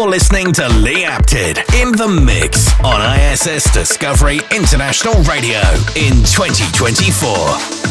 You're listening to Lee Apted in the mix on ISS Discovery International Radio in 2024.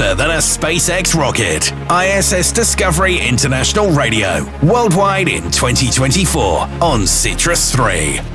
Faster than a SpaceX rocket. ISS Discovery International Radio, worldwide in 2024 on Citrus 3.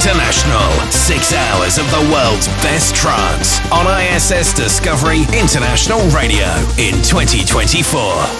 International. Six hours of the world's best trance on ISS Discovery International Radio in 2024.